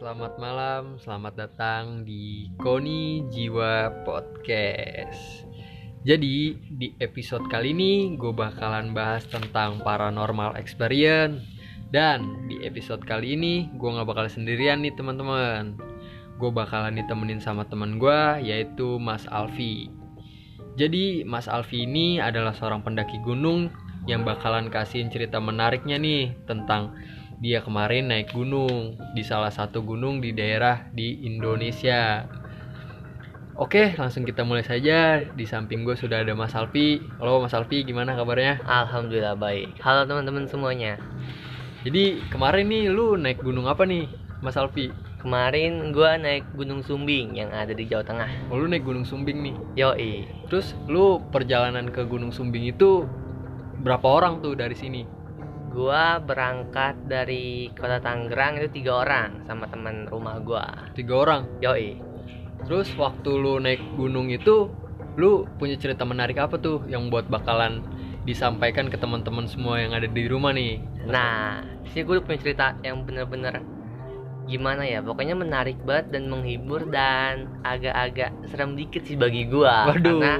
selamat malam, selamat datang di Koni Jiwa Podcast. Jadi, di episode kali ini gue bakalan bahas tentang paranormal experience. Dan di episode kali ini gue gak bakal sendirian nih teman-teman. Gue bakalan ditemenin sama temen gue yaitu Mas Alfi. Jadi Mas Alfi ini adalah seorang pendaki gunung yang bakalan kasihin cerita menariknya nih tentang dia kemarin naik gunung di salah satu gunung di daerah di Indonesia. Oke, langsung kita mulai saja. Di samping gue sudah ada Mas Alfi. Halo Mas Alfi, gimana kabarnya? Alhamdulillah baik. Halo teman-teman semuanya. Jadi kemarin nih lu naik gunung apa nih, Mas Alfi? Kemarin gua naik Gunung Sumbing yang ada di Jawa Tengah. Oh, lu naik Gunung Sumbing nih. Yoi. Terus lu perjalanan ke Gunung Sumbing itu berapa orang tuh dari sini? Gua berangkat dari kota Tangerang itu tiga orang sama teman rumah gua. Tiga orang. Yoi. Terus waktu lu naik gunung itu, lu punya cerita menarik apa tuh yang buat bakalan disampaikan ke teman-teman semua yang ada di rumah nih? Nah, sih gue punya cerita yang bener-bener gimana ya pokoknya menarik banget dan menghibur dan agak-agak serem dikit sih bagi gua Waduh. karena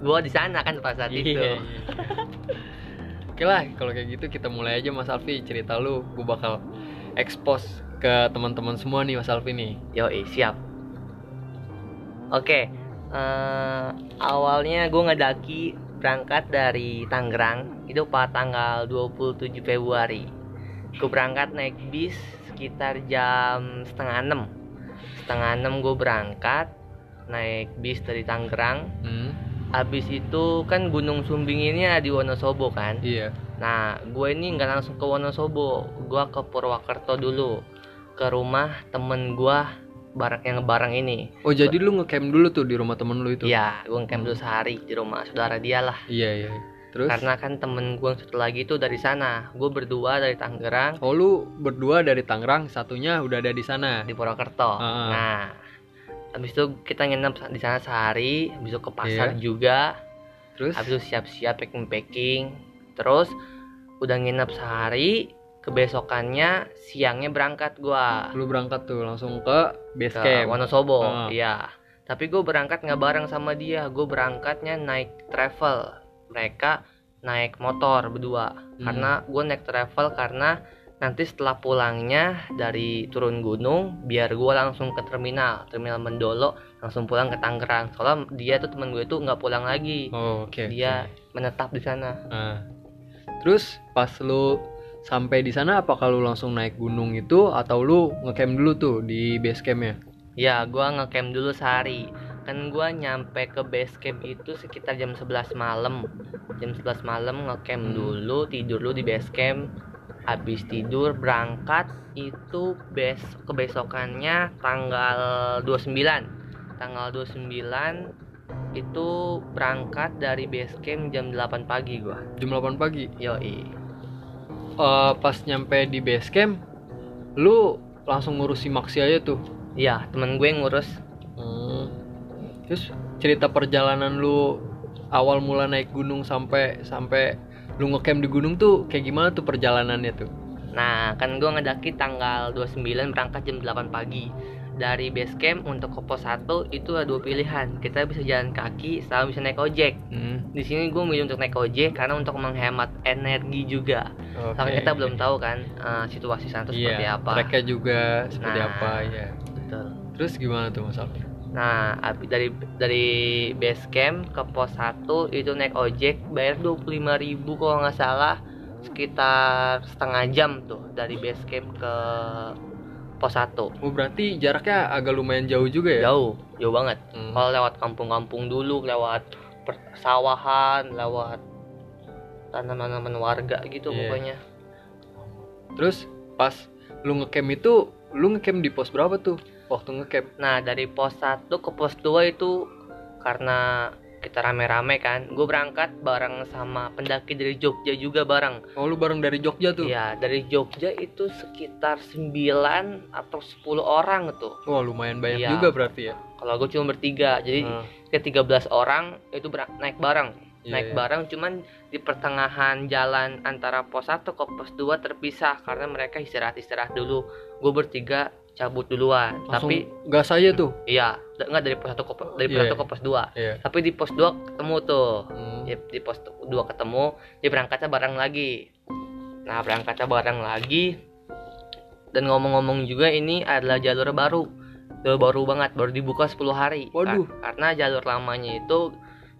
gua di sana kan pada saat itu Oke lah, kalau kayak gitu kita mulai aja Mas Alfi cerita lu. Gue bakal expose ke teman-teman semua nih Mas Alfi nih. Yoi, siap. Oke, eh, awalnya gue ngedaki berangkat dari Tangerang itu pada tanggal 27 Februari. Gue berangkat naik bis sekitar jam setengah enam. Setengah enam gue berangkat naik bis dari Tangerang. Hmm, Habis itu kan Gunung Sumbing ini ada di Wonosobo kan. iya. Nah, gue ini nggak langsung ke Wonosobo, gue ke Purwakarta dulu, ke rumah temen gue barang yang barang ini. Oh jadi lu ngecamp dulu tuh di rumah temen lu itu? Iya, gue ngecamp dulu sehari di rumah saudara dia lah. Iya iya. Terus? Karena kan temen gue satu lagi itu dari sana, gue berdua dari Tangerang Oh lu berdua dari Tangerang, satunya udah ada di sana. di Purwokerto. Ah. Nah, habis itu kita nginep di sana sehari, habis itu ke pasar Iya. juga, Terus? habis itu siap-siap packing packing, terus udah nginep sehari, kebesokannya siangnya berangkat gua. Lu berangkat tuh langsung ke base ke camp. Wonosobo Ah. iya tapi gue berangkat nggak bareng sama dia gue berangkatnya naik travel mereka naik motor berdua Hmm. karena gue naik travel karena nanti setelah pulangnya dari turun gunung biar gue langsung ke terminal terminal Mendolo langsung pulang ke Tangerang soalnya dia tuh temen gue tuh nggak pulang lagi Oh, oke. dia menetap di sana Nah, terus pas lu sampai di sana apa kalau langsung naik gunung itu atau lu ngecamp dulu tuh di base campnya? Ya, gua ngecamp dulu sehari. Kan gua nyampe ke base camp itu sekitar jam 11 malam. Jam 11 malam ngecamp Hmm. dulu, tidur dulu di base camp. Habis tidur berangkat itu bes kebesokannya tanggal 29. Tanggal 29 itu berangkat dari base camp jam 8 pagi gua. Jam 8 pagi. Yoi. Eh, pas nyampe di base camp, lu langsung ngurus si Maxi aja tuh. Iya, temen gue ngurus Hmm. Terus cerita perjalanan lu awal mula naik gunung sampai sampai lu ngecamp di gunung tuh kayak gimana tuh perjalanannya tuh? Nah, kan gua ngedaki tanggal 29 berangkat jam 8 pagi. Dari base camp untuk ke pos 1 itu ada dua pilihan. Kita bisa jalan kaki sama bisa naik ojek. Hmm. Di sini gue milih untuk naik ojek karena untuk menghemat energi juga. Oke. Soalnya kita belum tahu kan eh, situasi sana seperti Iya, apa. Treknya juga seperti Nah. apa ya. Betul. Terus gimana tuh Mas Alfi? Nah, dari dari base camp ke pos 1 itu naik ojek bayar 25.000 kalau nggak salah sekitar setengah jam tuh dari base camp ke pos 1. Oh berarti jaraknya agak lumayan jauh juga ya? Jauh, jauh banget. Hmm. Kalau lewat kampung-kampung dulu, lewat persawahan, lewat tanaman-tanaman warga gitu Iya. pokoknya. Terus pas lu ngecamp itu, lu ngecamp di pos berapa tuh? Waktu ngecamp? Nah, dari pos 1 ke pos 2 itu karena kita rame-rame kan, gue berangkat bareng sama pendaki dari Jogja juga bareng. Oh lu bareng dari Jogja tuh? Iya, dari Jogja itu sekitar 9 atau 10 orang tuh. Wah lumayan banyak Iya. juga berarti ya? Kalau gue cuma bertiga, jadi Hmm. ke 13 orang itu naik bareng. Iya, naik iya. bareng cuman di pertengahan jalan antara pos 1 ke pos 2 terpisah karena mereka istirahat-istirahat dulu. Gue bertiga cabut duluan. Langsung tapi gas aja tuh. Iya enggak dari pos 1 ke dari pos Iya. 1 ke pos 2 iya. Tapi di pos 2 ketemu tuh. Hmm. di, di pos 2 ketemu dia berangkatnya bareng lagi. Nah berangkatnya bareng lagi. Dan ngomong-ngomong juga ini adalah jalur baru. Jalur baru banget baru dibuka 10 hari. Waduh. Ka- karena jalur lamanya itu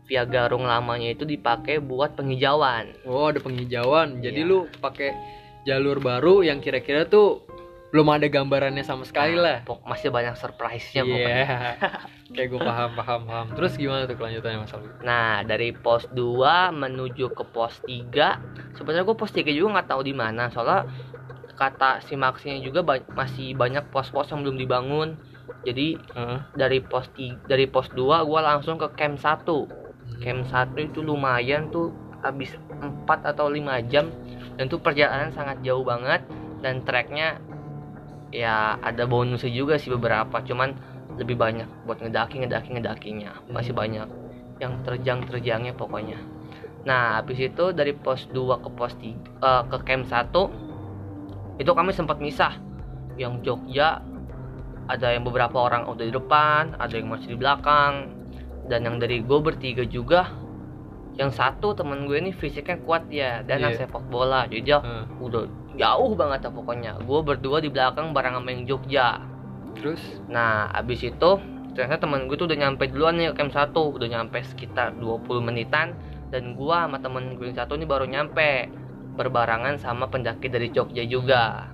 via garung lamanya itu dipakai buat penghijauan. Oh ada penghijauan. Jadi Iya. lu pakai jalur baru yang kira-kira tuh belum ada gambarannya sama sekali lah Pok- masih banyak surprise-nya Iya. pokoknya Kayak gue paham, paham, paham. Terus gimana tuh kelanjutannya Mas Alwi? Nah, dari pos 2 menuju ke pos 3. Sebenarnya gue pos 3 juga nggak tahu di mana. Soalnya kata si Maxinya juga ba- masih banyak pos-pos yang belum dibangun. Jadi Heeh. dari pos 3, dari pos 2 gua langsung ke camp 1. Camp 1 itu lumayan tuh habis 4 atau 5 jam dan tuh perjalanan sangat jauh banget dan treknya ya ada bonusnya juga sih beberapa cuman lebih banyak buat ngedaki ngedaki ngedakinya. Masih banyak yang terjang terjangnya pokoknya. Nah habis itu dari pos 2 ke pos 3 eh, ke camp 1 itu kami sempat misah. Yang Jogja ada yang beberapa orang udah di depan ada yang masih di belakang. Dan yang dari gue bertiga juga yang satu temen gue ini fisiknya kuat ya. Dan Iya. sepak bola jadi dia Heeh. udah jauh banget lah pokoknya. Gue berdua di belakang bareng sama yang Jogja. Terus? Nah abis itu ternyata temen gue tuh udah nyampe duluan nih ke camp 1 udah nyampe sekitar 20 menitan. Dan gue sama temen gue yang satu ini baru nyampe. Berbarangan sama pendaki dari Jogja juga.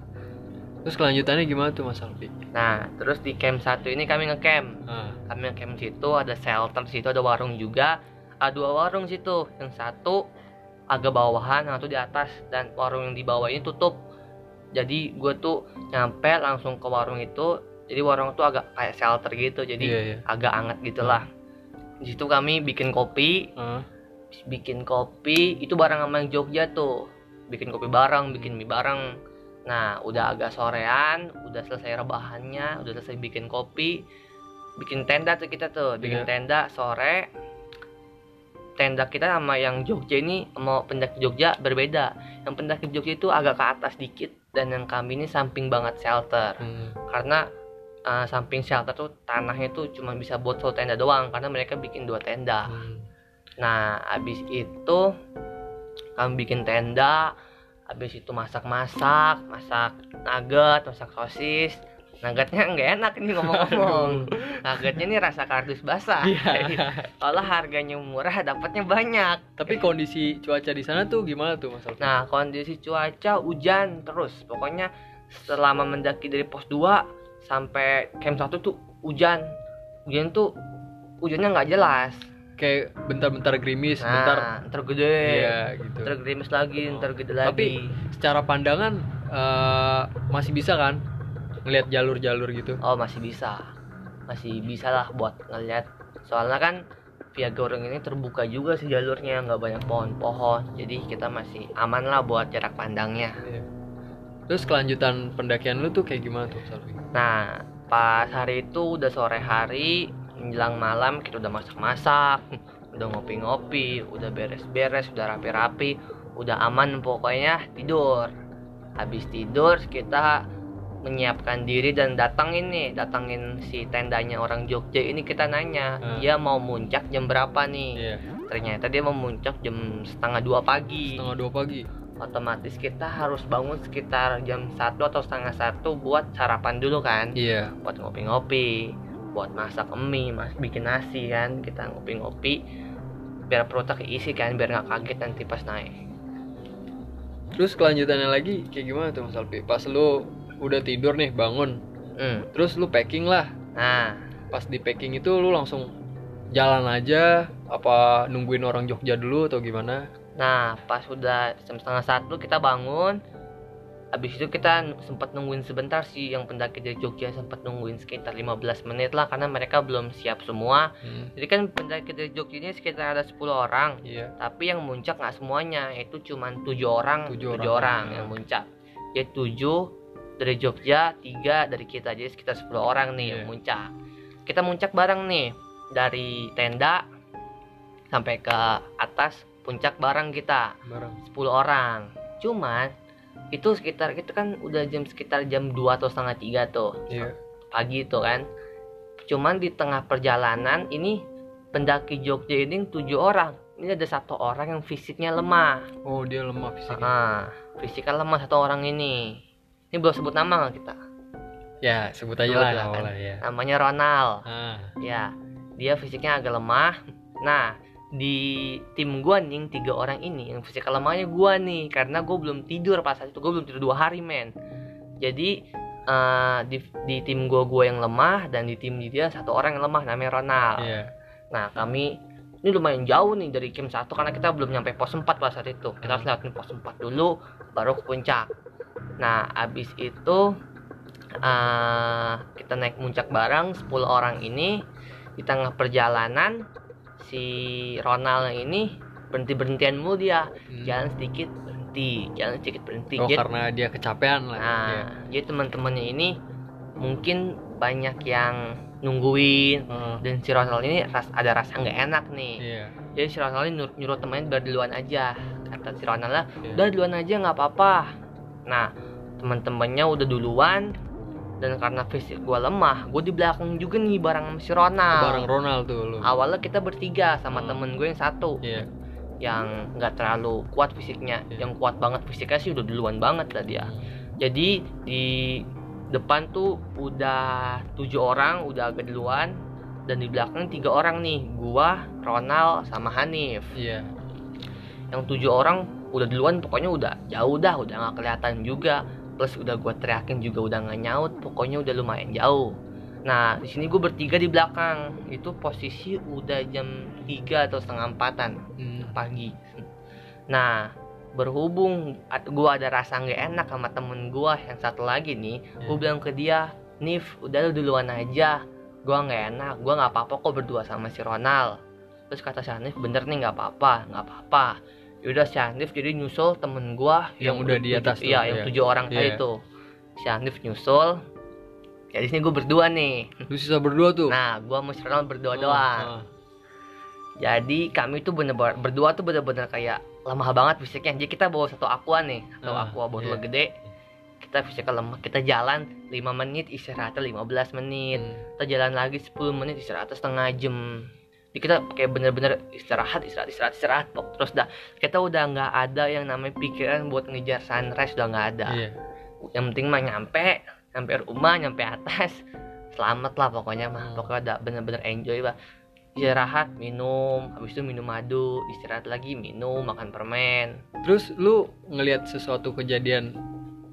Terus kelanjutannya gimana tuh Mas Alwi? nah terus di camp 1 ini kami ngecamp. Ah, kami ngecamp situ ada shelter situ ada warung juga ada dua warung situ yang satu agak bawahan yang satu di atas. Dan warung yang di bawah ini tutup. Jadi gue tuh nyampe langsung ke warung itu. Jadi warung itu agak kayak shelter gitu. Jadi iya iya. agak anget gitulah di situ kami bikin kopi. Ah, bikin kopi itu bareng sama yang Jogja tuh. Bikin kopi bareng bikin mie bareng. Nah udah agak sorean udah selesai rebahannya udah selesai bikin kopi. Bikin tenda tuh kita tuh. Bikin Iya. tenda sore tenda kita sama yang Jogja ini sama pendaki Jogja berbeda yang pendaki Jogja itu agak ke atas dikit dan yang kami ini samping banget shelter hmm. karena uh, samping shelter tuh tanahnya tuh cuma bisa buat satu tenda doang karena mereka bikin dua tenda hmm. Nah, habis itu kami bikin tenda, habis itu masak-masak, masak nugget, masak sosis. Nuggetnya nggak enak nih ngomong-ngomong. Nuggetnya nih rasa kardus basah. Iya. Kalau harganya murah, dapatnya banyak. Tapi kondisi cuaca di sana tuh gimana tuh Mas Alwi? Nah, kondisi cuaca hujan terus. Pokoknya selama mendaki dari pos 2 sampai camp 1 tuh hujan. Hujan tuh hujannya nggak jelas. Kayak bentar-bentar gerimis, bentar Nah, ntar gede. iya gitu. ntar gerimis lagi, Oh. ntar gede lagi. Tapi secara pandangan eh, masih bisa kan ngelihat jalur-jalur gitu. oh masih bisa, masih bisa lah buat ngeliat. Soalnya kan via goreng ini terbuka juga sih jalurnya, nggak banyak pohon-pohon. Jadi kita masih aman lah buat jarak pandangnya. Iya. Terus kelanjutan pendakian lu tuh kayak gimana tuh Mas Alwi? Nah, pas hari itu udah sore hari, menjelang malam kita udah masak-masak, udah ngopi-ngopi, udah beres-beres, udah rapi-rapi, udah aman pokoknya tidur. Habis tidur kita menyiapkan diri dan datangin nih, datangin si tendanya orang Jogja ini kita nanya, Hmm. dia mau muncak jam berapa nih? Iya, Ternyata dia mau muncak jam setengah dua pagi setengah dua pagi. otomatis kita harus bangun sekitar jam 1 atau setengah satu buat sarapan dulu kan Iya. buat ngopi-ngopi buat masak mie mas bikin nasi kan kita ngopi-ngopi biar perutnya keisi kan biar nggak kaget nanti pas naik Terus kelanjutannya lagi kayak gimana tuh Mas Alpi? Pas lu udah tidur nih bangun, hmm. terus lu packing lah. nah Pas di packing itu lu langsung jalan aja apa nungguin orang Jogja dulu atau gimana? nah pas udah jam setengah satu kita bangun habis itu kita sempat nungguin sebentar sih yang pendaki dari Jogja sempat nungguin sekitar 15 menit lah karena mereka belum siap semua Hmm, jadi kan pendaki dari Jogja ini sekitar ada 10 orang iya. tapi yang muncak nggak semuanya itu cuman tujuh orang Tujuh tujuh orang. orang, Ya. yang muncak ya tujuh dari Jogja tiga dari kita. Jadi sekitar 10 orang nih yang Iya. muncak. Kita muncak bareng nih dari tenda sampai ke atas puncak bareng kita. Bareng. 10 orang. Cuman itu sekitar itu kan udah jam sekitar jam 2 atau setengah tiga tuh. Iya. pagi itu kan. Cuman di tengah perjalanan ini pendaki Jogja ini tujuh orang. Ini ada satu orang yang fisiknya lemah. Oh, dia lemah fisiknya. ah fisiknya lemah satu orang ini ini belum sebut nama kita? Ya, sebut aja lah kan. awalnya ya. namanya Ronald. Ah, ya dia fisiknya agak lemah. Nah di tim gua nih yang tiga orang ini yang fisik lemahnya gua nih karena gua belum tidur pas saat itu. Gua belum tidur dua hari men. Jadi eh, di, di tim gua gua yang lemah dan di tim dia satu orang yang lemah namanya Ronald. Iya. nah kami ini lumayan jauh nih dari camp 1 karena kita belum nyampe pos 4 pada saat itu. Kita harus lewatin pos 4 dulu baru ke puncak nah abis itu eh, kita naik puncak bareng 10 orang ini di tengah perjalanan si Ronald ini berhenti berhentian mulu dia Hmm. jalan sedikit berhenti jalan sedikit berhenti Oh, Jadi- karena dia kecapean lah. nah Iya. jadi teman-temannya ini mungkin banyak yang nungguin Ah, dan si Ronald ini ras- ada rasa nggak enak nih iya. jadi si Ronald ini nyuruh, nyuruh temennya biar duluan aja kata si Ronald lah Iya. udah duluan aja nggak apa-apa nah teman-temannya udah duluan dan karena fisik gua lemah gue di belakang juga nih bareng si Ronald Bareng Ronald tuh lu. awalnya kita bertiga sama Hmm. temen gue yang satu Iya. yang nggak terlalu kuat fisiknya Iya. yang kuat banget fisiknya sih udah duluan banget lah dia jadi di depan tuh udah tujuh orang udah agak duluan dan di belakang tiga orang nih gua Ronald sama Hanif Iya. yang tujuh orang udah duluan pokoknya udah jauh dah udah nggak kelihatan juga plus udah gua teriakin juga udah nggak nyaut pokoknya udah lumayan jauh nah di sini gue bertiga di belakang itu posisi udah jam 3 atau setengah empatan Hmm. pagi. Nah, berhubung gua ada rasa nggak enak sama temen gua yang satu lagi nih, gua Iya. bilang ke dia, Nif, udah lu duluan aja. Gua nggak enak, gua nggak apa-apa kok berdua sama si Ronald. Terus kata si Hanif, bener nih nggak apa-apa, nggak apa-apa. Yaudah si Hanif jadi nyusul temen gua Yang udah di atas Iya, yang iya. tujuh orang tadi Iya. tuh. Si Hanif nyusul. Ya di sini gua berdua nih. Lu sisa berdua tuh. Nah, gua si Ronald berdua Oh, doang. ah. Jadi kami tuh bener-bener berdua tuh bener-bener kayak lemah banget fisiknya. Jadi kita bawa satu aqua nih, satu Ah, aqua botol iya. gede. Kita fisiknya lemah. Kita jalan 5 menit, istirahatnya 15 menit. Hmm. Kita jalan lagi 10 menit, istirahatnya setengah jam. Jadi kita kayak bener-bener istirahat, istirahat, istirahat, istirahat. Pok- Terus dah kita udah nggak ada yang namanya pikiran buat ngejar sunrise udah nggak ada. Iya. Yang penting mah nyampe, nyampe rumah, nyampe atas. Selamat lah pokoknya mah. Hmm. Pokoknya udah bener-bener enjoy lah istirahat minum habis itu minum madu istirahat lagi minum makan permen Terus lu ngelihat sesuatu kejadian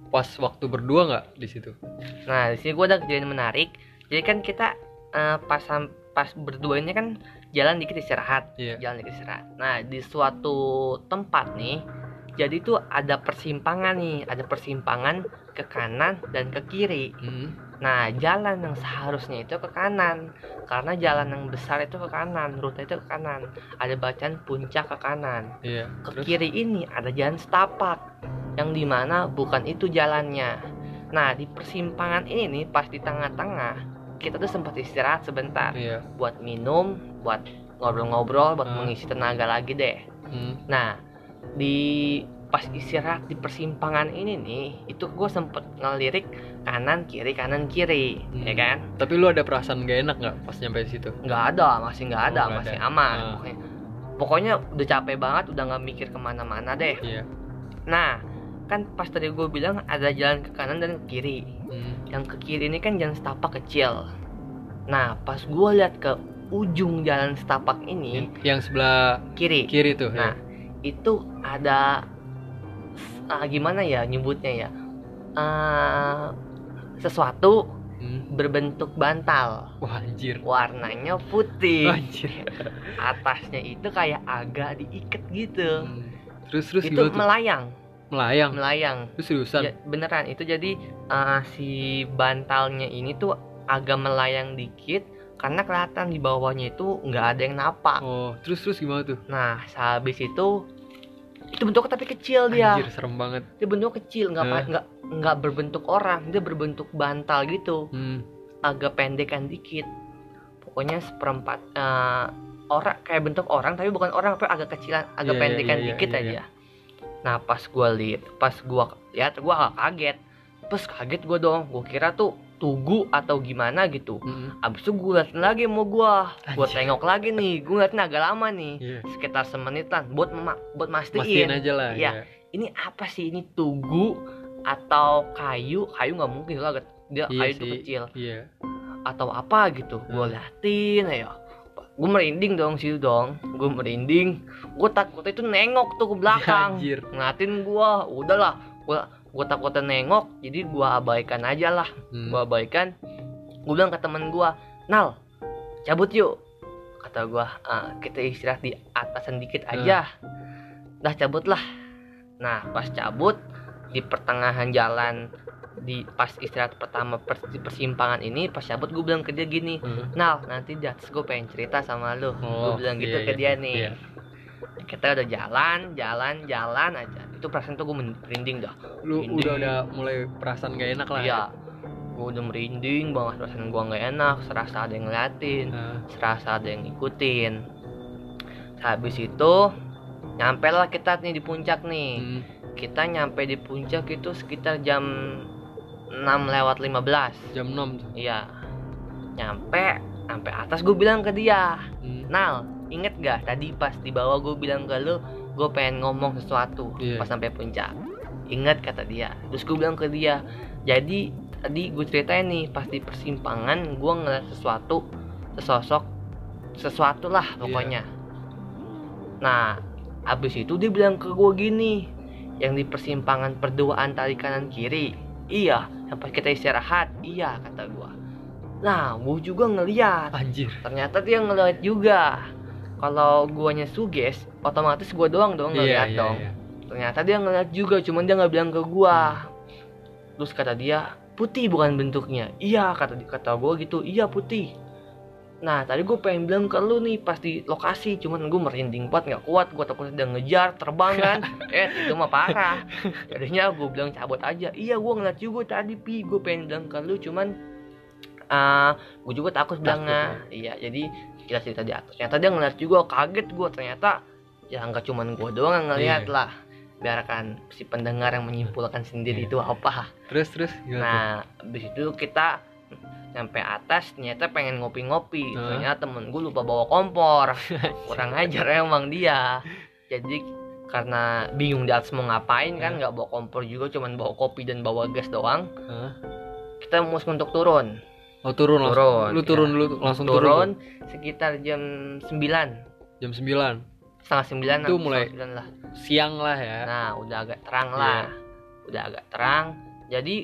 pas waktu berdua nggak di situ? nah di sini gue ada kejadian menarik jadi kan kita eh, pas pas berdua ini kan jalan dikit istirahat Iya. jalan dikit istirahat nah di suatu tempat nih jadi tuh ada persimpangan nih ada persimpangan ke kanan dan ke kiri Hmm. Nah, jalan yang seharusnya itu ke kanan. Karena jalan yang besar itu ke kanan, rute itu ke kanan. Ada bacaan puncak ke kanan. Iya. Ke Terus? kiri ini ada jalan setapak. Yang di mana bukan itu jalannya. Nah, di persimpangan ini nih, pas di tengah-tengah, kita tuh sempat istirahat sebentar. Iya. Buat minum, buat ngobrol-ngobrol, buat Ah. mengisi tenaga lagi deh. Hmm. Nah, di pas istirahat di persimpangan ini nih, itu gue sempet ngelirik kanan kiri kanan kiri, Hmm. ya kan? Tapi lu ada perasaan gak enak nggak pas nyampe situ? Nggak ada, masih nggak Oh, ada, nggak masih ada. aman. Ah. Pokoknya, pokoknya udah capek banget, udah nggak mikir ke mana-mana deh. Iya. Nah, kan pas tadi gue bilang ada jalan ke kanan dan ke kiri. Hmm. Yang ke kiri ini kan jalan setapak kecil. Nah, pas gue lihat ke ujung jalan setapak ini Yang, yang sebelah kiri. kiri tuh. Nah, itu ada ah, gimana ya nyebutnya ya? Ah, sesuatu ya. Hmm. berbentuk bantal. Wah anjir. Warnanya putih. Anjir. Atasnya itu kayak agak diikat gitu. Hmm. Terus terus itu tuh? Melayang, Melayang. Terus seriusan? Ya, beneran itu jadi ah, si bantalnya ini tuh agak melayang dikit karena kelihatan di bawahnya itu nggak ada yang napak. Oh, terus terus gimana tuh? Nah, habis itu itu bentuknya tapi kecil dia. Anjir, serem banget. dia bentuk kecil nggak Eh. nggak nggak berbentuk orang dia berbentuk bantal gitu Hmm. agak pendekan dikit pokoknya seperempat eh, orang kayak bentuk orang tapi bukan orang tapi agak kecilan agak Iya, iya, pendekan iya, dikit iya, aja iya. Nah pas gue lihat pas gue lihat gue agak kaget. Pas kaget gue dong gue kira tuh tugu atau gimana gitu. Mm-mm. abis itu gue liatin lagi mau gue gue tengok lagi nih gue liatin agak lama nih. Iya. sekitar semenitan buat mema- buat Mastiin. Mastiin aja lah. Iya. ini apa sih? Ini tugu atau kayu? Kayu nggak mungkin lah dia Iya kayu itu kecil. Iya. atau apa gitu. Gue Hmm. liatin ya gue merinding dong sih dong. Gue merinding gue takutnya itu nengok tuh ke belakang. Anjir. ngeliatin gue udahlah gue gue takutnya nengok jadi gue abaikan aja lah. Hmm. gue abaikan. Gue bilang ke temen gue nal cabut yuk. Kata gue "Ah, kita istirahat di atasan dikit aja. Dah cabut lah. Nah pas cabut di pertengahan jalan di pas istirahat pertama pers- di persimpangan ini pas cabut gue bilang ke dia gini Hmm. Nal nanti di atas gue pengen cerita sama lu. Oh, gue bilang gitu iya, ke iya, dia nih. iya. Kita udah jalan jalan jalan aja itu perasaan tuh gue merinding dah Lu Ini- udah udah mulai perasaan gak enak lah. Iya, gue udah merinding banget perasaan gue nggak enak, serasa ada yang ngeliatin, Nah, serasa ada yang ngikutin. Habis itu nyampe lah kita nih di puncak nih. hmm. Kita nyampe di puncak itu sekitar jam 6 lewat 15 Jam 6 tuh. Iya. Nyampe sampai atas gue bilang ke dia, Hmm. Nal, inget gak tadi pas di bawah gue bilang ke lu, gue pengen ngomong sesuatu Iya. pas sampai puncak. Ingat kata dia. Terus gue bilang ke dia, jadi tadi gue ceritain nih pas di persimpangan gue ngeliat sesuatu, sesosok, sesuatu lah Iya. pokoknya. Nah, abis itu dia bilang ke gue gini, yang di persimpangan perduaan tarik kanan kiri, iya, yang pas kita istirahat, iya kata gue. Nah, gue juga ngeliat Anjir. ternyata dia ngeliat juga kalau guanya suges otomatis gua doang dong ngeliat Iya, iya, dong. iya. ternyata dia ngeliat juga cuman dia nggak bilang ke gua. Terus kata dia putih bukan bentuknya. Iya kata kata gua gitu. Iya putih. Nah tadi gue pengen bilang ke lu nih pas di lokasi cuman gue merinding banget nggak kuat. Gue takut dia ngejar terbang kan. Eh itu mah parah. Jadinya gue bilang cabut aja. Iya gue ngeliat juga tadi pi. Gue pengen bilang ke lu cuman ah gue juga takut bilangnya. iya jadi kita cerita di atas ternyata dia ngeliat juga kaget gue ternyata ya nggak cuman gue doang yang ngeliat Iya. lah biarkan si pendengar yang menyimpulkan sendiri Iya. itu apa Terus terus tuh? nah habis itu kita sampai atas ternyata pengen ngopi-ngopi Hah? ternyata temen gue lupa bawa kompor kurang ajar emang dia jadi karena bingung di atas mau ngapain kan Ya. nggak bawa kompor juga cuman bawa kopi dan bawa gas doang Hah? kita musim untuk turun Oh turun langsung. Turun, Lu turun iya. dulu langsung turun turun. sekitar jam 9 Jam 9. setengah sembilan Itu lah, mulai- setengah sembilan lah Siang lah ya. nah udah agak terang Iya. lah udah agak terang jadi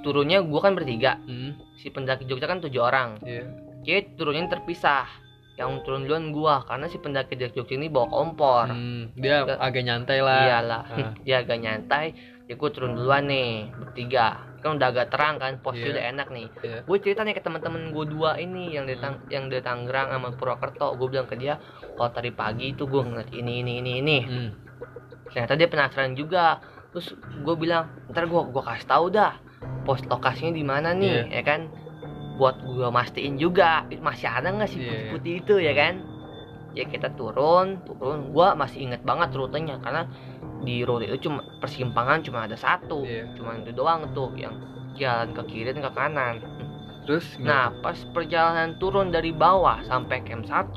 turunnya gua kan bertiga Hmm. si pendaki Jogja kan tujuh orang Iya. jadi turunnya terpisah yang turun duluan gua karena si pendaki dari Jogja ini bawa kompor Hmm, dia Udah. agak nyantai lah. iyalah Ah. dia agak nyantai jadi gua turun duluan nih bertiga kan udah agak terang kan posisi Iya. udah enak nih Iya. gue cerita nih ke teman-teman gue dua ini yang di Tang- yang di Tangerang sama Purwokerto gue bilang ke dia kalau tadi pagi itu gue ngeliat ini ini ini ini Hmm. ternyata dia penasaran juga terus gue bilang ntar gue gua kasih tahu dah pos lokasinya di mana nih Iya. ya kan buat gue mastiin juga masih ada nggak sih Iya, iya. putih-putih itu ya kan ya kita turun turun gue masih inget banget rutenya karena di rute itu cuma persimpangan cuma ada satu Iya. cuma itu doang tuh yang jalan ke kiri dan ke kanan Terus gimana? Nah, pas perjalanan turun dari bawah sampai camp 1,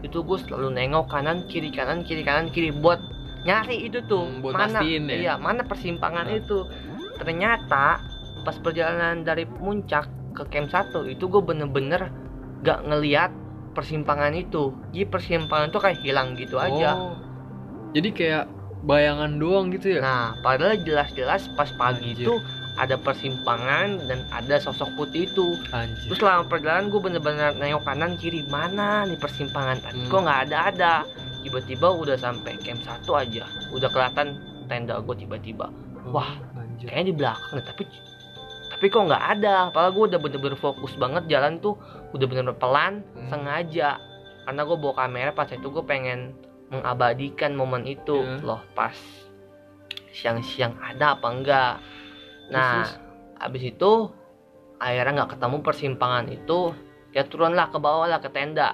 itu gue selalu nengok kanan kiri kanan kiri kanan kiri buat nyari itu tuh Hmm, buat mana ya? iya mana persimpangan Nah. itu. Ternyata pas perjalanan dari puncak ke camp 1 itu gue bener-bener gak ngeliat persimpangan itu. Jadi persimpangan itu kayak hilang gitu aja. Oh. Jadi kayak bayangan doang gitu ya? Nah, padahal jelas-jelas pas pagi Anjir. itu ada persimpangan dan ada sosok putih itu. Anjir. Terus selama perjalanan gue bener-bener nengok kanan kiri mana nih persimpangan tadi Hmm. kok nggak ada ada. Tiba-tiba udah sampai camp satu aja, udah kelihatan tenda gue tiba-tiba. Wah, anjir. kayaknya di belakang tapi tapi kok nggak ada. Padahal gue udah bener-bener fokus banget jalan tuh, udah bener-bener pelan, Hmm. sengaja. Karena gue bawa kamera pas itu gue pengen mengabadikan momen itu. Hmm. loh pas siang-siang ada apa enggak. Nah, Terus, habis itu akhirnya nggak ketemu persimpangan itu ya turunlah ke bawah lah ke tenda.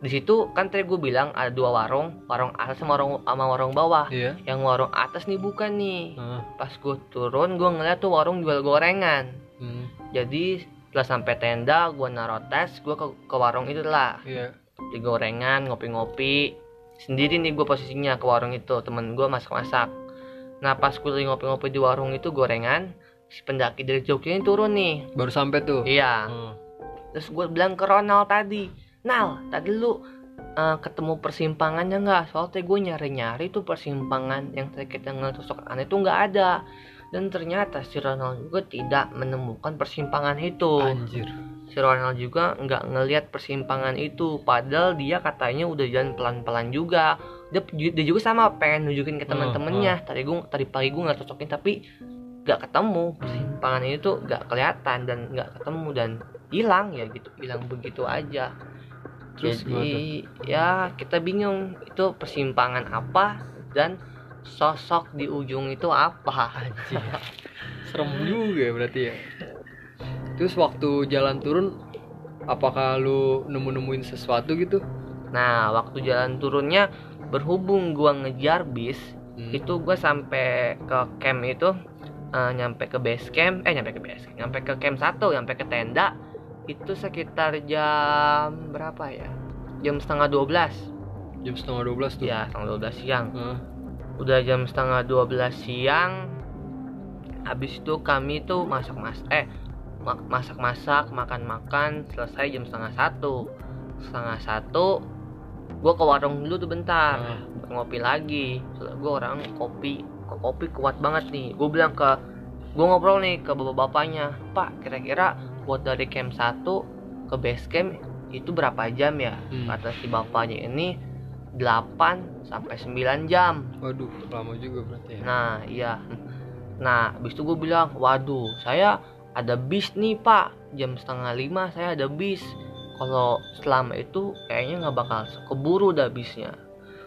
Di situ kan tadi gue bilang ada dua warung warung atas sama warung sama warung bawah. Iya. yang warung atas nih bukan nih. Ah, pas gue turun gue ngeliat tuh warung jual gorengan. Hmm, jadi setelah sampai tenda gue naruh tes gue ke, ke warung itu lah Iya. di gorengan ngopi-ngopi sendiri nih gue posisinya ke warung itu temen gue masak-masak nah pas gue lagi ngopi-ngopi di warung itu gorengan si pendaki dari Jogja ini turun nih Baru sampai tuh. iya Hmm. terus gue bilang ke Ronald tadi Nal tadi lu eh, ketemu persimpangannya nggak soalnya gue nyari-nyari tuh persimpangan yang kita ngeliat sosok aneh itu nggak ada dan ternyata si Ronald juga tidak menemukan persimpangan itu Anjir. Si Ronald juga nggak ngelihat persimpangan itu. Padahal dia katanya udah jalan pelan-pelan juga. Dia, dia juga sama pengen nunjukin ke teman-temannya tadi gue tadi pagi gue nggak cocokin tapi nggak ketemu. Persimpangan itu nggak kelihatan dan nggak ketemu dan hilang ya gitu hilang begitu aja. Terus jadi ya kita bingung itu persimpangan apa dan sosok di ujung itu apa. Serem juga ya berarti ya. Terus waktu jalan turun apakah lu nemu-nemuin sesuatu gitu? nah waktu jalan turunnya berhubung gua ngejar bis Hmm. itu gue sampai ke camp itu eh, nyampe ke base camp eh nyampe ke base camp nyampe ke camp satu nyampe ke tenda itu sekitar jam berapa ya jam setengah 12 Jam setengah 12 tuh. ya setengah 12 siang Ah, udah jam setengah 12 siang habis itu kami tuh masak masak eh ma- masak masak makan makan selesai jam setengah satu. Setengah satu gue ke warung dulu tuh bentar. Ah. ngopi lagi. Soalnya gue orang kopi kopi kuat banget nih. Gue bilang ke gue ngobrol nih ke bapak-bapaknya. Pak kira-kira buat dari camp 1 ke base camp itu berapa jam ya? Hmm. kata si bapaknya ini 8 sampai 9 jam. Waduh, lama juga berarti ya. nah iya. Nah habis itu gue bilang waduh saya ada bis nih pak. Jam setengah lima saya ada bis. Kalau selama itu kayaknya nggak bakal keburu dah bisnya.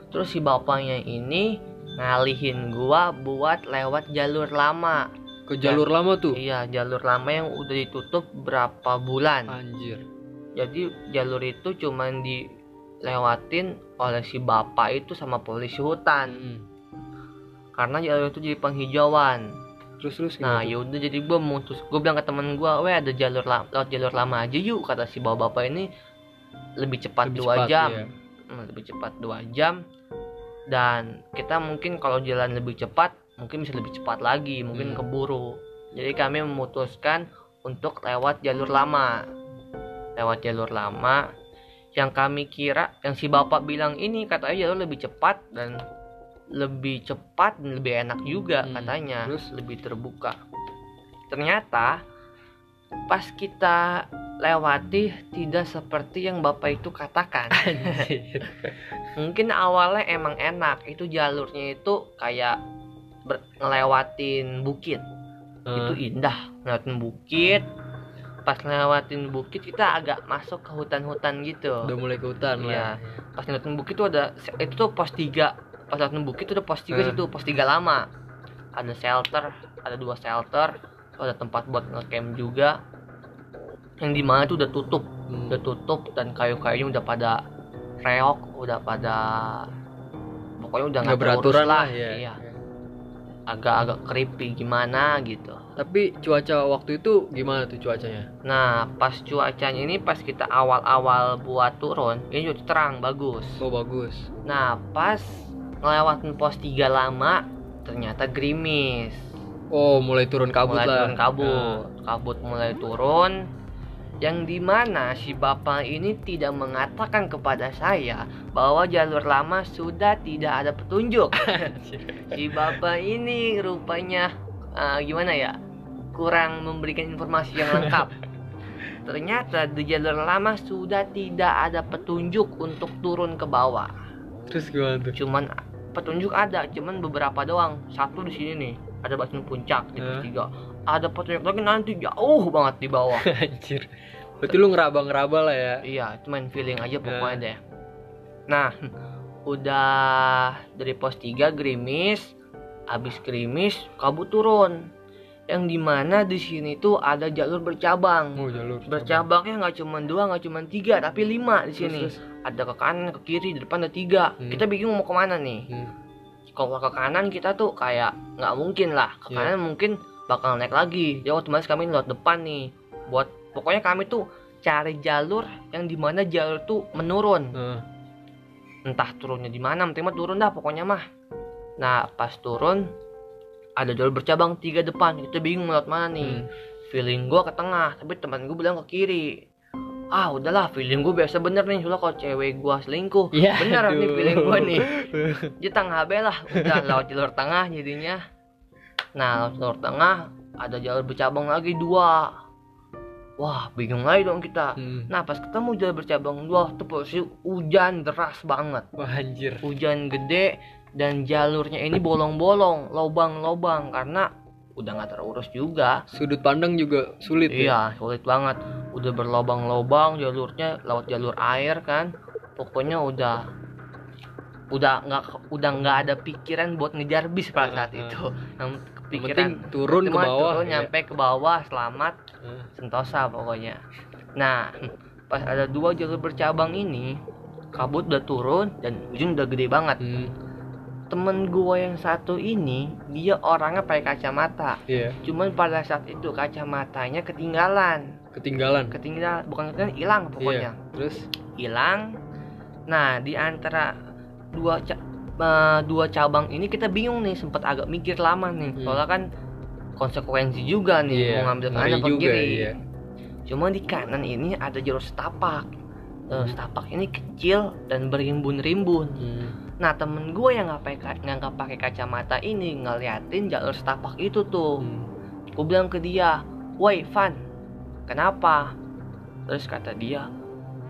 Terus si bapaknya ini ngalihin gua buat lewat jalur lama. Ke jalur lama tuh. iya jalur lama yang udah ditutup berapa bulan. Anjir. jadi jalur itu cuman dilewatin oleh si bapak itu sama polisi hutan. Hmm. karena jalur itu jadi penghijauan Terus terus Nah, yaudah jadi gue mutus, gue bilang ke temen gue, weh ada jalur lama, lewat jalur lama aja yuk kata si bapak bapak ini lebih cepat Lebih dua cepat, jam, iya. Hmm, lebih cepat dua jam, dan kita mungkin kalau jalan lebih cepat mungkin bisa lebih cepat lagi, mungkin Hmm. keburu. Jadi kami memutuskan untuk lewat jalur lama, lewat jalur lama. Yang kami kira, yang si bapak bilang ini katanya jalur lebih cepat dan lebih cepat dan lebih enak juga Hmm, katanya terus? lebih terbuka. Ternyata pas kita lewati tidak seperti yang bapak itu katakan. Mungkin awalnya emang enak itu jalurnya itu kayak ber- ngelewatin bukit. Itu Ah, indah ngelewatin bukit. Pas ngelewatin bukit kita agak masuk ke hutan-hutan gitu. Udah mulai ke hutan Iya. lah. pas ngeliatin bukit tuh ada itu tuh pos 3 pas ngeliatin bukit tuh ada pos 3 Eh. situ pos 3 lama ada shelter ada dua shelter ada tempat buat ngecamp juga yang di mana tuh udah tutup Hmm. udah tutup dan kayu-kayunya udah pada reok udah pada pokoknya udah Nggak beraturan lah lah ya. iya agak-agak creepy gimana gitu Tapi cuaca waktu itu gimana tuh cuacanya? nah pas cuacanya ini pas kita awal-awal buat turun ini cuaca terang bagus Oh bagus. Nah, pas ngelewatin pos 3 lama, ternyata gerimis. Oh mulai turun kabut mulai lah. turun kabut. Nah, Kabut mulai turun. Yang di mana si bapak ini tidak mengatakan kepada saya bahwa jalur lama sudah tidak ada petunjuk. si bapak ini rupanya eh, gimana ya? Kurang memberikan informasi yang lengkap. Ternyata di jalur lama sudah tidak ada petunjuk untuk turun ke bawah Terus gimana tuh? cuman petunjuk ada cuman beberapa doang satu di sini nih ada batu puncak di Eh. tiga ada petunjuk lagi nanti jauh banget di bawah Anjir. Berarti lu ngeraba-ngeraba lah ya. iya cuman feeling aja pokoknya deh nah udah dari pos 3 gerimis habis gerimis kabut turun yang di mana di sini tuh ada jalur bercabang Oh jalur. bercabangnya nggak cuma dua nggak cuma tiga tapi lima di Terus, sini terus. Ada ke kanan ke kiri di depan ada tiga. Hmm. kita bingung mau ke mana nih. Hmm. kalau ke kanan kita tuh kayak nggak mungkin lah. Ke Iya. kanan mungkin bakal naik lagi. Ya otomatis kami lewat depan nih. Buat pokoknya kami tuh cari jalur yang di mana jalur tuh menurun. Eh, entah turunnya di mana penting mah turun dah pokoknya mah. Nah pas turun ada jalur bercabang tiga depan. Kita bingung lewat mana nih. Hmm. feeling gua ke tengah tapi teman gue bilang ke kiri ah udahlah feeling gue biasa bener nih. Soalnya kalau cewek gua selingkuh Ya, bener nih aduh. feeling gua nih. Di tengah B lah. Udah lewat jalur tengah jadinya. Nah lewat jalur tengah ada jalur bercabang lagi dua. Wah bingung lagi dong kita. Hmm. nah pas ketemu jalur bercabang dua tuh posisi hujan deras banget. Wah anjir. hujan gede dan jalurnya ini bolong-bolong lobang-lobang. Karena udah nggak terurus juga Sudut pandang juga sulit ya. iya sulit banget udah berlobang-lobang jalurnya lewat jalur air kan pokoknya udah udah nggak udah nggak ada pikiran buat ngejar bis pada saat Heeh. itu yang Yang pikiran penting turun ke bawah. turun ya. nyampe ke bawah selamat Eh, sentosa pokoknya nah pas ada dua jalur bercabang ini kabut udah turun dan hujan udah gede banget hmm. Temen gua yang satu ini dia orangnya pakai kacamata Iya. cuman pada saat itu kacamatanya ketinggalan Ketinggalan. ketinggalan bukan ketinggalan hilang pokoknya Iya. Terus hilang nah di antara dua ca- eh, dua cabang ini kita bingung nih sempat agak mikir lama nih Hmm. soalnya kan konsekuensi juga nih iya. mau ngambil kanan apa kiri iya. cuma di kanan ini ada jalur setapak Hmm. setapak ini kecil dan berimbun-rimbun Hmm. Nah temen gue yang nggak pakai nggak pakai kacamata ini ngeliatin jalur setapak itu tuh. Hmm. Gue bilang ke dia, woi Van, kenapa? Terus kata dia,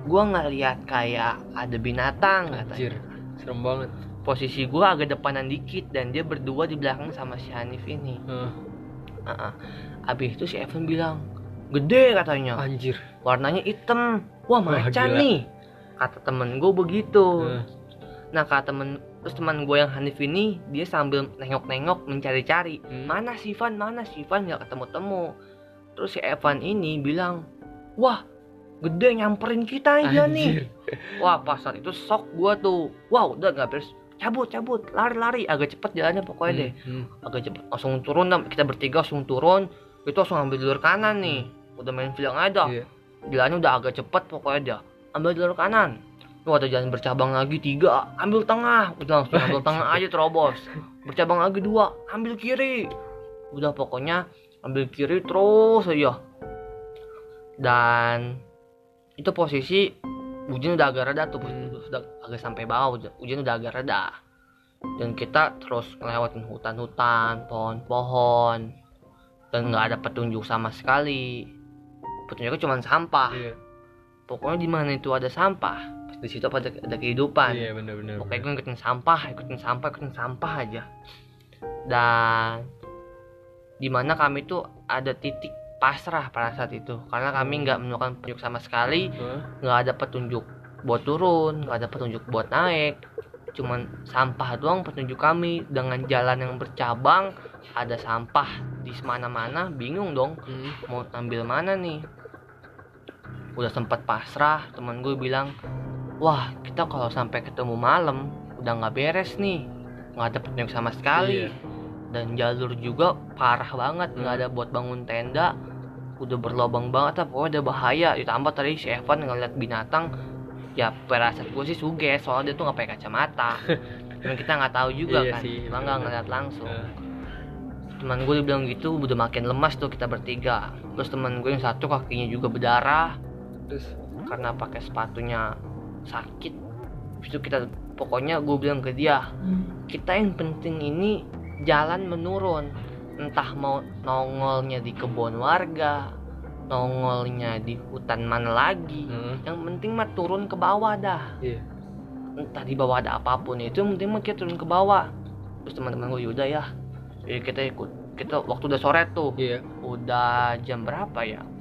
gue ngeliat kayak ada binatang Anjir. katanya. Serem banget. Posisi gue agak depanan dikit dan dia berdua di belakang sama si Hanif ini. Eh, Heeh. Abis itu si Evan bilang, gede katanya, anjir. warnanya hitam. Wah Wah, macan gila. nih. Kata temen gue begitu. Eh, Nah kata temen terus teman gue yang Hanif ini dia sambil nengok-nengok mencari-cari hmm. mana si Van mana si Van nggak ketemu-temu. Terus si Evan ini bilang wah gede nyamperin kita aja nih. Anjir. Wah pas saat itu shock gue tuh. Wah udah nggak beres cabut cabut lari-lari agak cepet jalannya pokoknya deh Hmm. agak cepet langsung turun kita bertiga langsung turun itu langsung ambil jalur kanan nih udah main film aja Iya. jalannya udah agak cepet pokoknya dia ambil jalur kanan Tuh ada jalan bercabang lagi tiga. Ambil tengah. Udah langsung ambil tengah aja terobos. Bercabang lagi dua. Ambil kiri. Udah pokoknya ambil kiri terus aja. Dan itu posisi hujan udah agak reda tuh Hmm. sudah agak sampai bawah hujan- udah agak reda. Dan kita terus ngelewatin hutan-hutan pohon-pohon dan nggak ada petunjuk sama sekali. Petunjuknya cuma sampah. Iya. pokoknya di mana itu ada sampah di situ ada, ada kehidupan. Iya benar-benar. pokoknya gue ikutin sampah ikutin sampah ikutin sampah aja. Dan di mana kami tuh ada titik pasrah pada saat itu. Karena kami nggak menemukan petunjuk sama sekali. Nggak ada petunjuk buat turun nggak ada petunjuk buat naik. Cuman sampah doang petunjuk kami. Dengan jalan yang bercabang ada sampah di mana-mana bingung dong. Hmm. mau ambil mana nih? Udah sempat pasrah teman gue bilang wah kita kalau sampai ketemu malam udah nggak beres nih. Nggak ada petunjuk sama sekali. Iya. dan jalur juga parah banget nggak Hmm. ada buat bangun tenda. Udah berlobang banget lah pokoknya udah bahaya. Ditambah tadi si Evan ngeliat binatang ya perasaan gue sih suges soalnya dia tuh nggak pakai kacamata. Dan kita nggak tahu juga Iya kan. sih, kita nggak ngeliat langsung. Eh, teman gue bilang gitu udah makin lemas tuh kita bertiga. Terus teman gue yang satu kakinya juga berdarah. Terus? Karena pakai sepatunya sakit. Habis itu kita pokoknya gue bilang ke dia kita yang penting ini jalan menurun. Entah mau nongolnya di kebun warga nongolnya di hutan mana lagi. Hmm. yang penting mah turun ke bawah dah. Iya. entah di bawah ada apa pun itu yang penting mah kita turun ke bawah. Terus teman-teman gue yaudah ya. Jadi kita ikut. Kita waktu udah sore tuh. Iya. udah jam berapa ya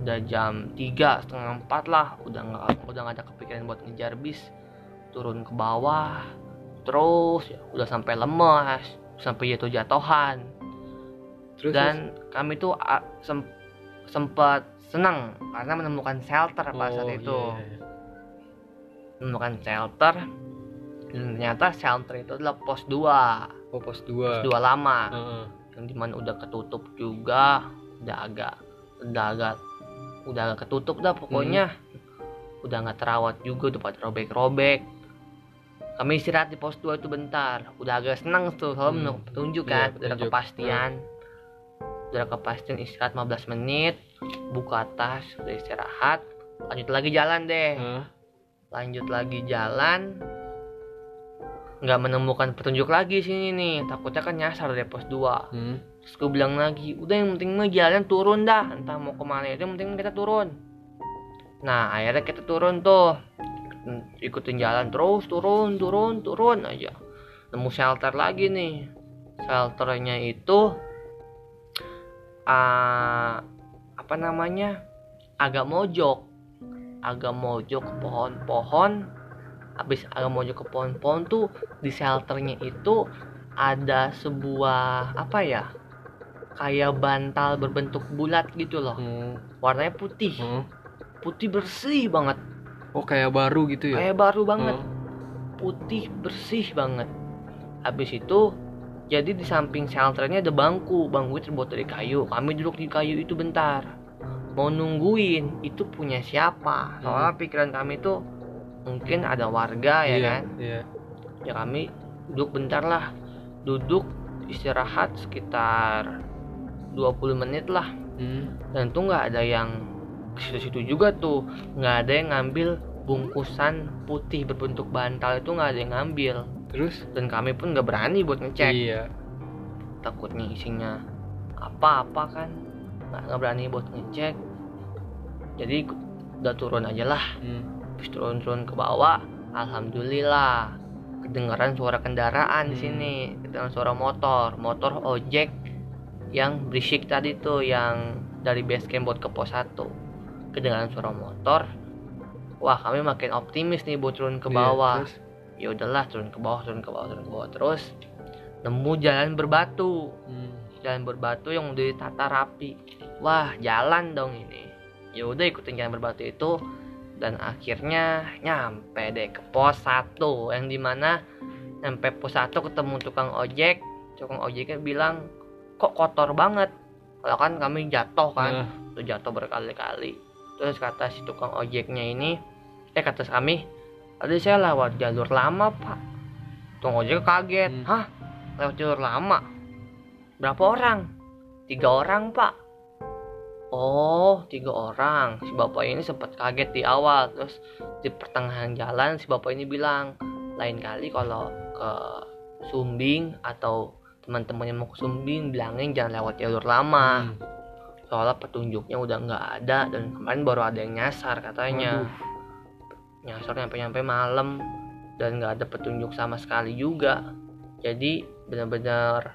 udah jam tiga setengah empat lah. Udah nggak udah nggak ada kepikiran buat ngejar bis. Turun ke bawah terus ya, udah sampai lemas sampai jatuh jatuhan Terus dan kami tuh sem- sempat senang karena menemukan shelter terus- pada saat Oh, itu. iya. menemukan shelter dan ternyata shelter itu adalah pos 2 oh pos pos 2 2 lama. Heeh. yang di mana udah ketutup juga udah agak udah agak udah agak ketutup dah pokoknya. Udah nggak terawat juga udah pada robek-robek. Kami istirahat di pos 2 itu bentar. Udah agak senang tuh soalnya Hmm. menurut petunjuk Iya, kan udah ada petunjuk. kepastian. Udah ada kepastian istirahat 15 menit buka tas udah istirahat. Lanjut lagi jalan deh. Heeh. lanjut lagi jalan. Nggak menemukan petunjuk lagi sini nih. Takutnya kan nyasar deh pos 2 Hmm. Terus gue bilang lagi udah yang penting mah jalan turun dah. Entah mau ke mana itu yang penting kita turun. Nah akhirnya kita turun tuh. Ikutin jalan terus turun turun turun aja. Nemu shelter lagi nih. Shelternya itu ah apa namanya? Agak mojok. Agak mojok ke pohon-pohon. Habis agak mojok ke pohon-pohon tuh di shelternya itu ada sebuah apa ya kayak bantal berbentuk bulat gitu loh. Hmm. warnanya putih. Hmm. putih bersih banget. Oh kayak baru gitu ya? Kayak baru banget. Hmm. putih bersih banget. Habis itu jadi di samping shelternya ada bangku. Bangku itu terbuat dari kayu. Kami duduk di kayu itu bentar. Mau nungguin itu punya siapa? Soalnya pikiran kami tuh mungkin ada warga ya Iya, kan? iya. Ya kami duduk bentar lah. Duduk istirahat sekitar 20 menit lah. Hmm. dan tuh nggak ada yang ke situ-situ juga tuh. Nggak ada yang ngambil bungkusan putih berbentuk bantal itu nggak ada yang ngambil. Terus? Dan kami pun nggak berani buat ngecek. Iya. Takutnya isinya apa-apa kan. Nggak nggak berani buat ngecek. Jadi udah turun aja lah. Hmm. Terus turun-turun ke bawah alhamdulillah. Kedengaran suara kendaraan di Hmm. sini. Kedengaran suara motor. Motor ojek yang berisik tadi tuh yang dari base camp buat ke pos 1 kedengaran suara motor. Wah kami makin optimis nih buat turun ke Iya, bawah. terus? ya udahlah turun ke bawah turun ke bawah turun ke bawah. Terus nemu jalan berbatu. Hmm. jalan berbatu yang udah ditata rapi. Wah jalan dong ini. Ya udah ikutin jalan berbatu itu. Dan akhirnya nyampe deh ke pos 1 yang di mana nyampe pos 1 ketemu tukang ojek. Tukang ojeknya bilang kok kotor banget. Kalau kan kami jatuh kan Nah, tuh jatuh berkali-kali. Terus kata si tukang ojeknya ini eh kata kami tadi saya lewat jalur lama pak. Tukang ojek kaget Hmm. hah? Lewat jalur lama? Berapa orang? Tiga orang pak. Oh tiga orang. Si bapak ini sempat kaget di awal. Terus di pertengahan jalan si bapak ini bilang lain kali kalau ke Sumbing atau teman-temannya mau ke Sumbing bilangin jangan lewat jalur lama hmm. soalnya petunjuknya udah nggak ada dan kemarin baru ada yang nyasar katanya Waduh. nyasar nyampe nyampe malam dan nggak ada petunjuk sama sekali juga jadi benar-benar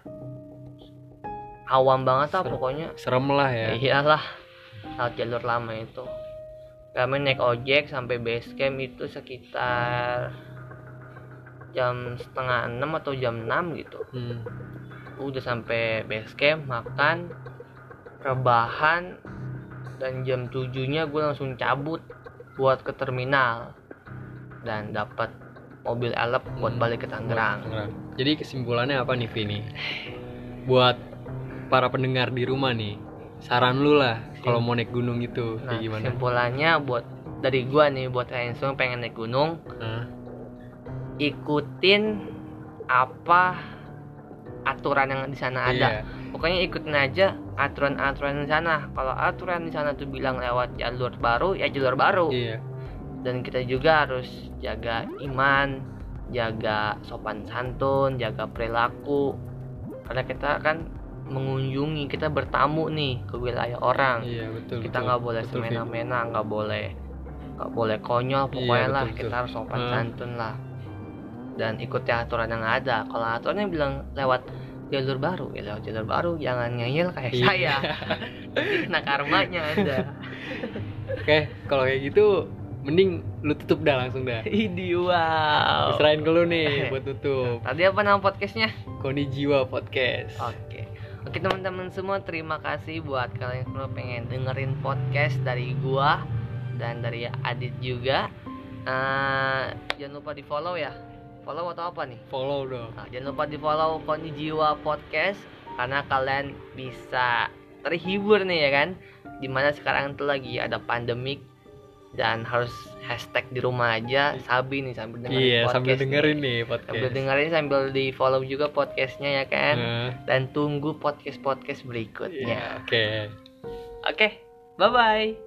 awam banget lah Serem. pokoknya serem lah ya iyalah lewat jalur lama itu kami naik ojek sampai base camp itu sekitar jam setengah enam atau jam 6 gitu Hmm. Udah sampai base camp makan rebahan dan jam 7 nya gue langsung cabut buat ke terminal dan dapat mobil elep buat Hmm, balik ke Tangerang. Jadi kesimpulannya apa nih Vini? Buat para pendengar di rumah nih, saran lu lah kalau mau naik gunung itu nah kayak gimana? kesimpulannya buat dari gua nih buat kalian semua pengen naik gunung Nah, ikutin apa aturan yang di sana ada iya. pokoknya ikutin aja aturan-aturan di sana kalau aturan di sana tuh bilang lewat jalur baru ya jalur baru Iya. dan kita juga harus jaga iman jaga sopan santun jaga perilaku karena kita kan mengunjungi kita bertamu nih ke wilayah orang Iya, betul. kita betul. nggak boleh Betul, semena-mena nggak boleh nggak boleh konyol Iya, pokoknya lah betul, kita betul. harus sopan Hmm. santun lah dan ikuti aturan yang ada kalau aturannya bilang lewat jalur baru ya lewat jalur baru jangan ngeyel kayak Iya. saya kena karmanya ada Oke, kalau kayak gitu mending lu tutup dah langsung dah. Idi wow Serain ke lu nih buat tutup. tadi apa nama podcastnya Koni Jiwa Podcast. Oke. Oke teman-teman semua terima kasih buat kalian semua pengen dengerin podcast dari gua dan dari Adit juga. Eh, jangan lupa di follow ya. Follow atau apa nih? Follow dong. Nah, jangan lupa di follow Koni Jiwa Podcast karena kalian bisa terhibur nih ya kan. Di mana sekarang tuh lagi ada pandemik dan harus hashtag di rumah aja sabi nih sambil dengerin Iya, podcast sambil nih. dengerin nih podcast. sambil dengerin sambil di follow juga podcastnya ya kan Nah, dan tunggu podcast podcast berikutnya Oke. oke bye bye